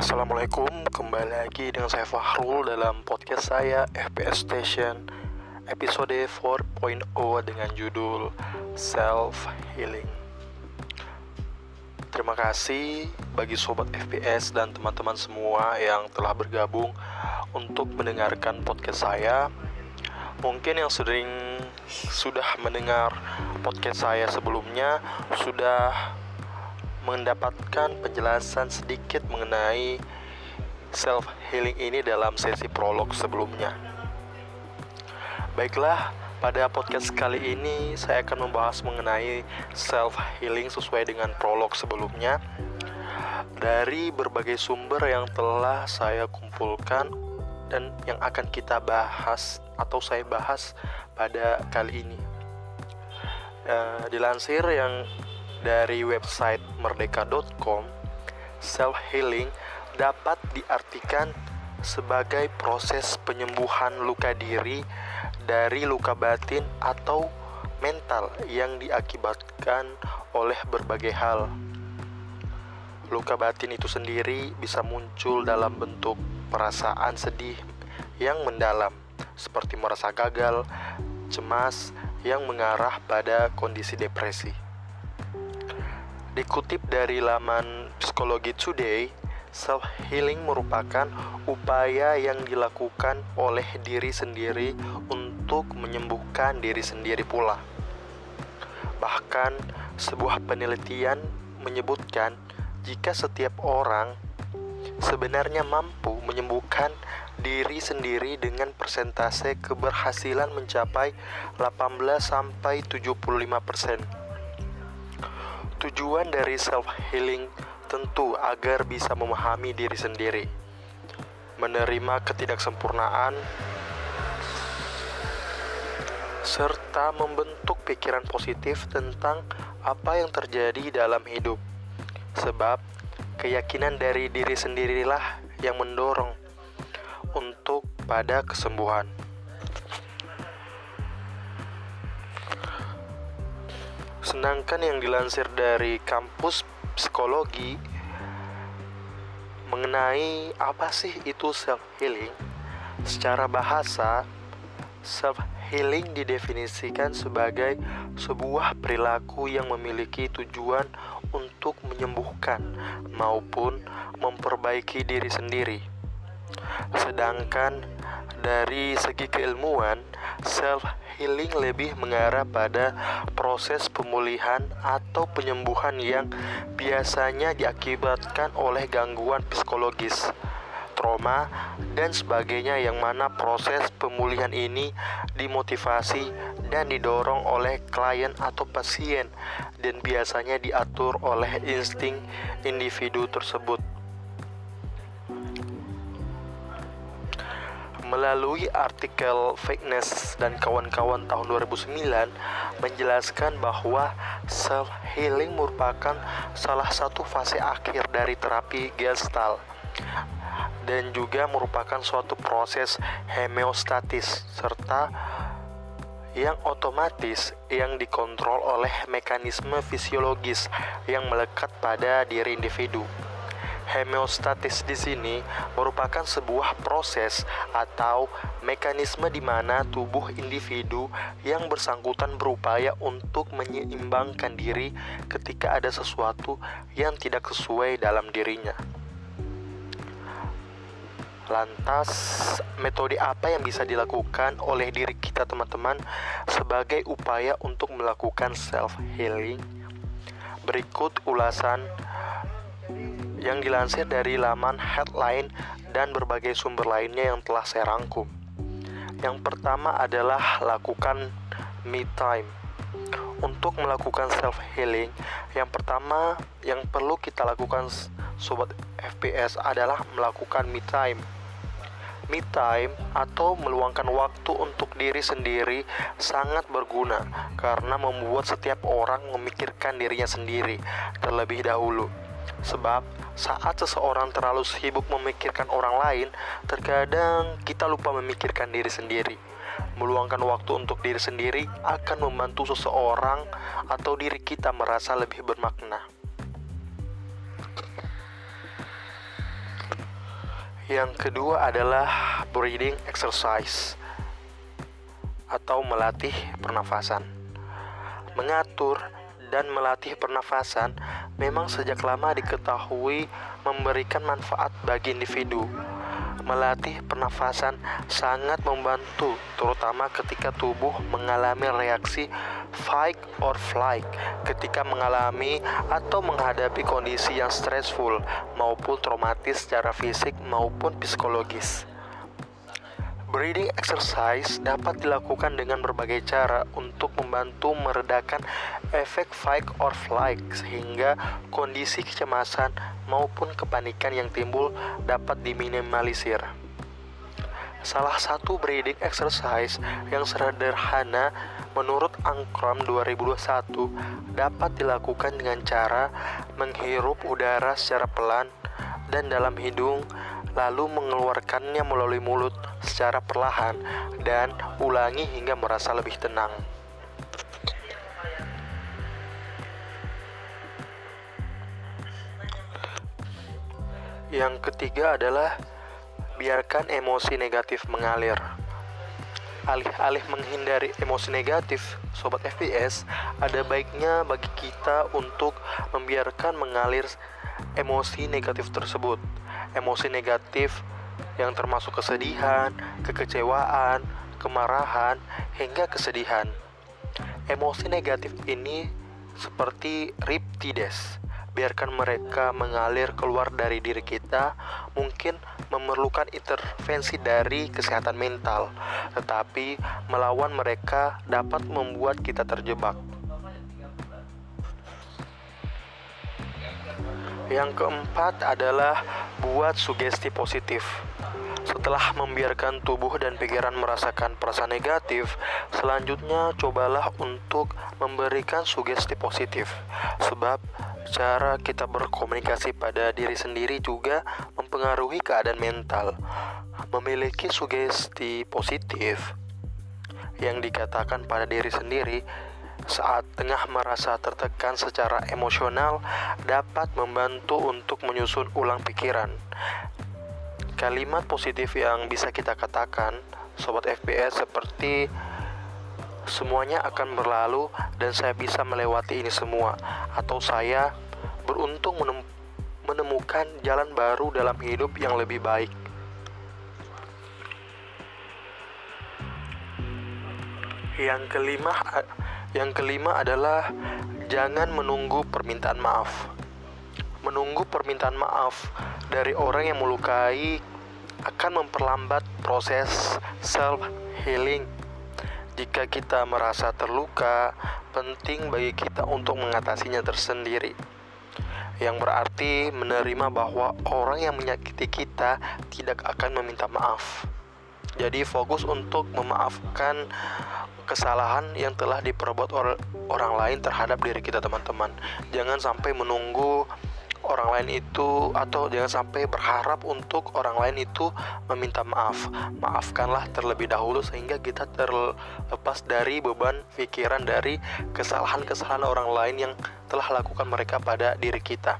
Assalamualaikum, kembali lagi dengan saya Fahrul dalam podcast saya FPS Station episode 4.0 dengan judul Self Healing. Terima kasih bagi sobat FPS dan teman-teman semua yang telah bergabung untuk mendengarkan podcast saya. Mungkin yang sering sudah mendengar podcast saya sebelumnya sudah mendapatkan penjelasan sedikit mengenai self healing ini dalam sesi prolog sebelumnya. Baiklah, pada podcast kali ini saya akan membahas mengenai self healing sesuai dengan prolog sebelumnya dari berbagai sumber yang telah saya kumpulkan dan yang akan kita bahas atau saya bahas pada kali ini. Uh, dilansir yang dari website merdeka.com, self healing dapat diartikan sebagai proses penyembuhan luka diri dari luka batin atau mental yang diakibatkan oleh berbagai hal. Luka batin itu sendiri bisa muncul dalam bentuk perasaan sedih yang mendalam, seperti merasa gagal, cemas yang mengarah pada kondisi depresi. Dikutip dari laman Psikologi Today, self healing merupakan upaya yang dilakukan oleh diri sendiri untuk menyembuhkan diri sendiri pula. Bahkan, sebuah penelitian menyebutkan jika setiap orang sebenarnya mampu menyembuhkan diri sendiri dengan persentase keberhasilan mencapai 18 sampai 75 persen. Tujuan dari self healing tentu agar bisa memahami diri sendiri, menerima ketidaksempurnaan, serta membentuk pikiran positif tentang apa yang terjadi dalam hidup. Sebab keyakinan dari diri sendirilah yang mendorong untuk pada kesembuhan. Sedangkan yang dilansir dari kampus psikologi mengenai apa sih itu self healing? Secara bahasa, self healing didefinisikan sebagai sebuah perilaku yang memiliki tujuan untuk menyembuhkan maupun memperbaiki diri sendiri. Sedangkan dari segi keilmuan, self healing lebih mengarah pada proses pemulihan atau penyembuhan yang biasanya diakibatkan oleh gangguan psikologis, trauma, dan sebagainya yang mana proses pemulihan ini dimotivasi dan didorong oleh klien atau pasien dan biasanya diatur oleh insting individu tersebut. Melalui artikel Fakeness dan kawan-kawan tahun 2009 menjelaskan bahwa self healing merupakan salah satu fase akhir dari terapi Gestalt dan juga merupakan suatu proses homeostatis serta yang otomatis yang dikontrol oleh mekanisme fisiologis yang melekat pada diri individu. Hemostatis di sini merupakan sebuah proses atau mekanisme di mana tubuh individu yang bersangkutan berupaya untuk menyeimbangkan diri ketika ada sesuatu yang tidak sesuai dalam dirinya. Lantas, metode apa yang bisa dilakukan oleh diri kita, teman-teman, sebagai upaya untuk melakukan self healing? Berikut ulasan yang dilansir dari laman headline dan berbagai sumber lainnya yang telah saya rangkum. Yang pertama adalah lakukan me time. Untuk melakukan self healing, yang pertama yang perlu kita lakukan sobat FPS adalah melakukan me time. Me time atau meluangkan waktu untuk diri sendiri sangat berguna karena membuat setiap orang memikirkan dirinya sendiri terlebih dahulu. Sebab saat seseorang terlalu sibuk memikirkan orang lain, terkadang kita lupa memikirkan diri sendiri. Meluangkan waktu untuk diri sendiri akan membantu seseorang atau diri kita merasa lebih bermakna. Yang kedua adalah breathing exercise atau melatih pernafasan. Mengatur dan melatih pernafasan memang sejak lama diketahui memberikan manfaat bagi individu. Melatih pernafasan sangat membantu, terutama ketika tubuh mengalami reaksi fight or flight, ketika mengalami atau menghadapi kondisi yang stressful maupun traumatis secara fisik maupun psikologis. Breathing exercise dapat dilakukan dengan berbagai cara untuk membantu meredakan efek fight or flight sehingga kondisi kecemasan maupun kepanikan yang timbul dapat diminimalisir. Salah satu breathing exercise yang sederhana menurut Angkram 2021 dapat dilakukan dengan cara menghirup udara secara pelan dan dalam hidung lalu mengeluarkannya melalui mulut secara perlahan dan ulangi hingga merasa lebih tenang. Yang ketiga adalah biarkan emosi negatif mengalir. Alih-alih menghindari emosi negatif, sobat FPS, ada baiknya bagi kita untuk membiarkan mengalir emosi negatif tersebut emosi negatif yang termasuk kesedihan, kekecewaan, kemarahan, hingga kesedihan. Emosi negatif ini seperti riptides. Biarkan mereka mengalir keluar dari diri kita, mungkin memerlukan intervensi dari kesehatan mental, tetapi melawan mereka dapat membuat kita terjebak. Yang keempat adalah buat sugesti positif. Setelah membiarkan tubuh dan pikiran merasakan perasaan negatif, selanjutnya cobalah untuk memberikan sugesti positif. Sebab cara kita berkomunikasi pada diri sendiri juga mempengaruhi keadaan mental. Memiliki sugesti positif yang dikatakan pada diri sendiri saat tengah merasa tertekan secara emosional dapat membantu untuk menyusun ulang pikiran. Kalimat positif yang bisa kita katakan, sobat FPS, seperti semuanya akan berlalu dan saya bisa melewati ini semua, atau saya beruntung menemukan jalan baru dalam hidup yang lebih baik. Yang kelima yang kelima adalah jangan menunggu permintaan maaf. Menunggu permintaan maaf dari orang yang melukai akan memperlambat proses self healing. Jika kita merasa terluka, penting bagi kita untuk mengatasinya tersendiri. Yang berarti menerima bahwa orang yang menyakiti kita tidak akan meminta maaf. Jadi fokus untuk memaafkan kesalahan yang telah diperbuat or orang lain terhadap diri kita teman-teman. Jangan sampai menunggu orang lain itu atau jangan sampai berharap untuk orang lain itu meminta maaf. Maafkanlah terlebih dahulu sehingga kita terlepas dari beban pikiran dari kesalahan-kesalahan orang lain yang telah lakukan mereka pada diri kita.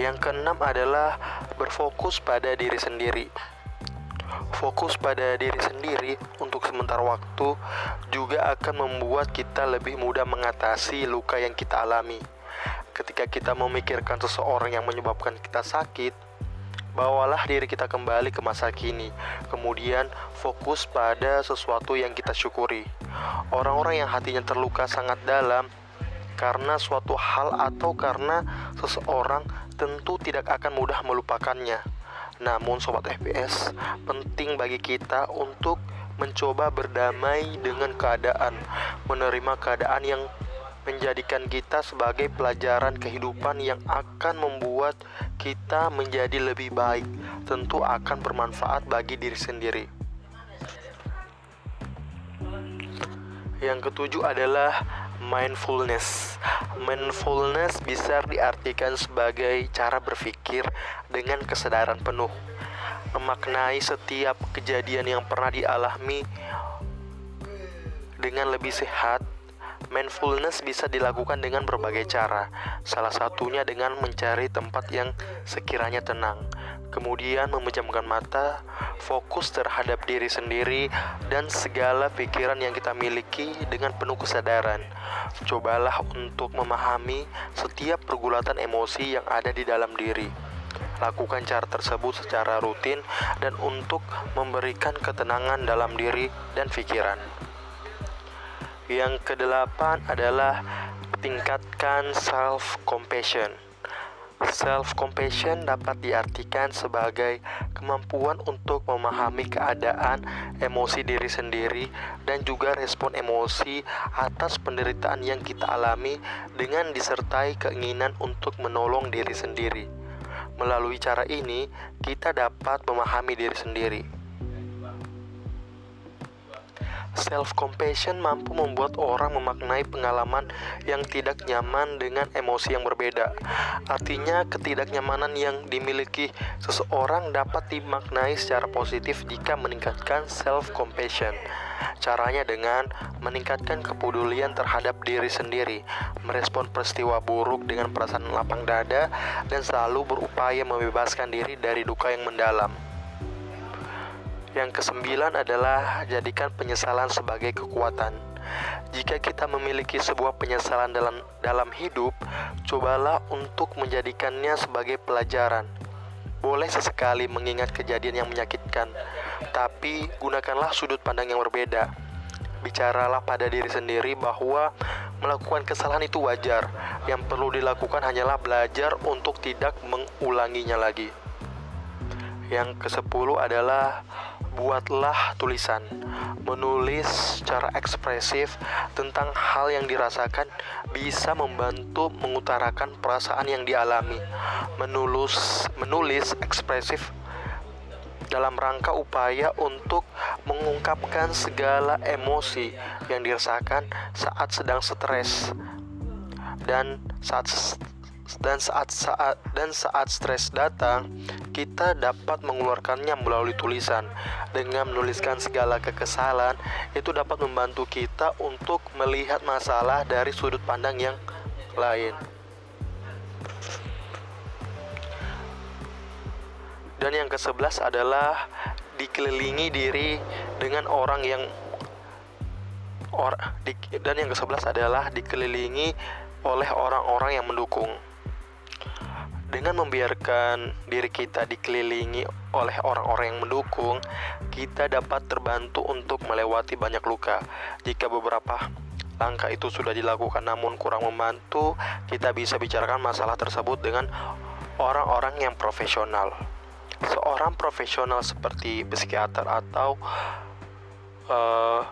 Yang keenam adalah berfokus pada diri sendiri Fokus pada diri sendiri untuk sementara waktu juga akan membuat kita lebih mudah mengatasi luka yang kita alami. Ketika kita memikirkan seseorang yang menyebabkan kita sakit, bawalah diri kita kembali ke masa kini. Kemudian fokus pada sesuatu yang kita syukuri. Orang-orang yang hatinya terluka sangat dalam karena suatu hal atau karena seseorang tentu tidak akan mudah melupakannya. Namun sobat FPS, penting bagi kita untuk mencoba berdamai dengan keadaan, menerima keadaan yang menjadikan kita sebagai pelajaran kehidupan yang akan membuat kita menjadi lebih baik, tentu akan bermanfaat bagi diri sendiri. Yang ketujuh adalah mindfulness. Mindfulness bisa diartikan sebagai cara berpikir dengan kesadaran penuh, memaknai setiap kejadian yang pernah dialami dengan lebih sehat. Mindfulness bisa dilakukan dengan berbagai cara, salah satunya dengan mencari tempat yang sekiranya tenang. Kemudian memejamkan mata, fokus terhadap diri sendiri dan segala pikiran yang kita miliki dengan penuh kesadaran. Cobalah untuk memahami setiap pergulatan emosi yang ada di dalam diri. Lakukan cara tersebut secara rutin dan untuk memberikan ketenangan dalam diri dan pikiran. Yang kedelapan adalah tingkatkan self compassion. Self compassion dapat diartikan sebagai kemampuan untuk memahami keadaan emosi diri sendiri dan juga respon emosi atas penderitaan yang kita alami dengan disertai keinginan untuk menolong diri sendiri. Melalui cara ini, kita dapat memahami diri sendiri Self compassion mampu membuat orang memaknai pengalaman yang tidak nyaman dengan emosi yang berbeda. Artinya, ketidaknyamanan yang dimiliki seseorang dapat dimaknai secara positif jika meningkatkan self compassion. Caranya dengan meningkatkan kepedulian terhadap diri sendiri, merespon peristiwa buruk dengan perasaan lapang dada, dan selalu berupaya membebaskan diri dari duka yang mendalam. Yang kesembilan adalah jadikan penyesalan sebagai kekuatan. Jika kita memiliki sebuah penyesalan dalam dalam hidup, cobalah untuk menjadikannya sebagai pelajaran. Boleh sesekali mengingat kejadian yang menyakitkan, tapi gunakanlah sudut pandang yang berbeda. Bicaralah pada diri sendiri bahwa melakukan kesalahan itu wajar. Yang perlu dilakukan hanyalah belajar untuk tidak mengulanginya lagi. Yang kesepuluh adalah buatlah tulisan. Menulis secara ekspresif tentang hal yang dirasakan bisa membantu mengutarakan perasaan yang dialami. Menulis menulis ekspresif dalam rangka upaya untuk mengungkapkan segala emosi yang dirasakan saat sedang stres dan saat dan saat saat dan saat stres datang, kita dapat mengeluarkannya melalui tulisan. Dengan menuliskan segala kekesalan, itu dapat membantu kita untuk melihat masalah dari sudut pandang yang lain. Dan yang ke-11 adalah dikelilingi diri dengan orang yang or, di, dan yang ke-11 adalah dikelilingi oleh orang-orang yang mendukung. Dengan membiarkan diri kita dikelilingi oleh orang-orang yang mendukung, kita dapat terbantu untuk melewati banyak luka. Jika beberapa langkah itu sudah dilakukan namun kurang membantu, kita bisa bicarakan masalah tersebut dengan orang-orang yang profesional. Seorang profesional seperti psikiater atau uh,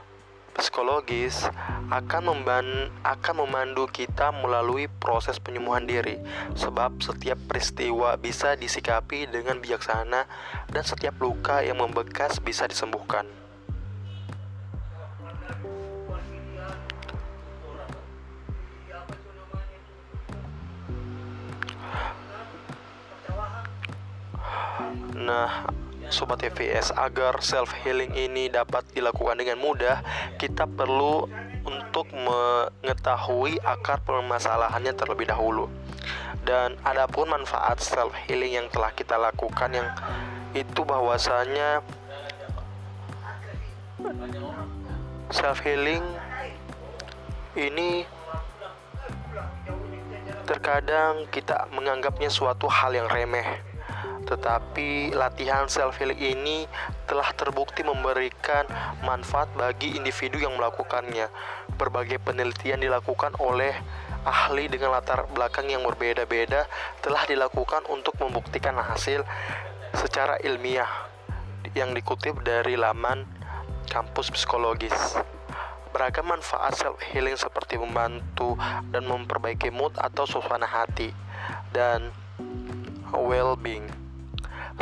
psikologis akan memban akan memandu kita melalui proses penyembuhan diri sebab setiap peristiwa bisa disikapi dengan bijaksana dan setiap luka yang membekas bisa disembuhkan. Nah, Sobat TVS agar self healing ini dapat dilakukan dengan mudah kita perlu untuk mengetahui akar permasalahannya terlebih dahulu. Dan adapun manfaat self healing yang telah kita lakukan yang itu bahwasanya self healing ini terkadang kita menganggapnya suatu hal yang remeh tetapi latihan self healing ini telah terbukti memberikan manfaat bagi individu yang melakukannya. Berbagai penelitian dilakukan oleh ahli dengan latar belakang yang berbeda-beda telah dilakukan untuk membuktikan hasil secara ilmiah yang dikutip dari laman kampus psikologis. Beragam manfaat self healing seperti membantu dan memperbaiki mood atau suasana hati dan well-being.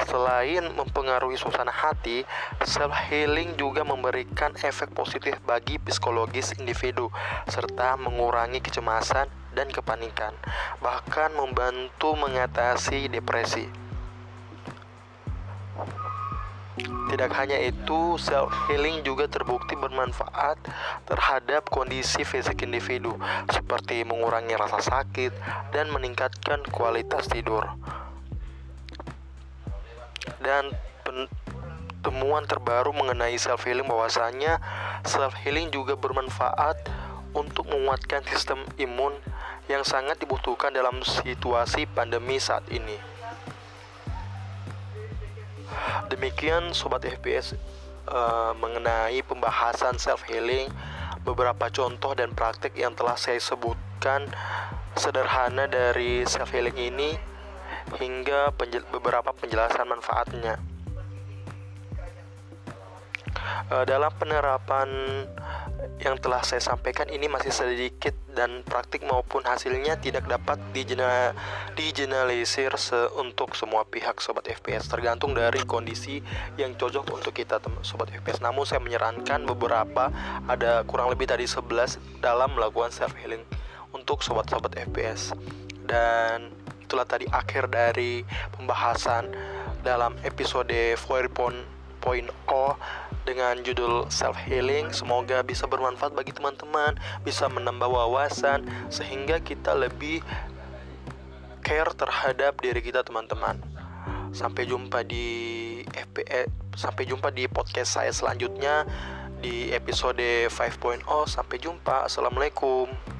Selain mempengaruhi suasana hati, self healing juga memberikan efek positif bagi psikologis individu serta mengurangi kecemasan dan kepanikan, bahkan membantu mengatasi depresi. Tidak hanya itu, self healing juga terbukti bermanfaat terhadap kondisi fisik individu, seperti mengurangi rasa sakit dan meningkatkan kualitas tidur. Dan temuan terbaru mengenai self healing bahwasanya self healing juga bermanfaat untuk menguatkan sistem imun yang sangat dibutuhkan dalam situasi pandemi saat ini. Demikian sobat FPS uh, eh, mengenai pembahasan self healing, beberapa contoh dan praktik yang telah saya sebutkan sederhana dari self healing ini hingga penjel beberapa penjelasan manfaatnya. Uh, dalam penerapan yang telah saya sampaikan ini masih sedikit dan praktik maupun hasilnya tidak dapat digeneralisir se untuk semua pihak sobat FPS tergantung dari kondisi yang cocok untuk kita sobat FPS namun saya menyarankan beberapa ada kurang lebih tadi 11 dalam melakukan self healing untuk sobat-sobat FPS dan itulah tadi akhir dari pembahasan dalam episode 4.0 dengan judul self healing. Semoga bisa bermanfaat bagi teman-teman, bisa menambah wawasan sehingga kita lebih care terhadap diri kita teman-teman. Sampai jumpa di FPE, sampai jumpa di podcast saya selanjutnya di episode 5.0. Sampai jumpa. Assalamualaikum.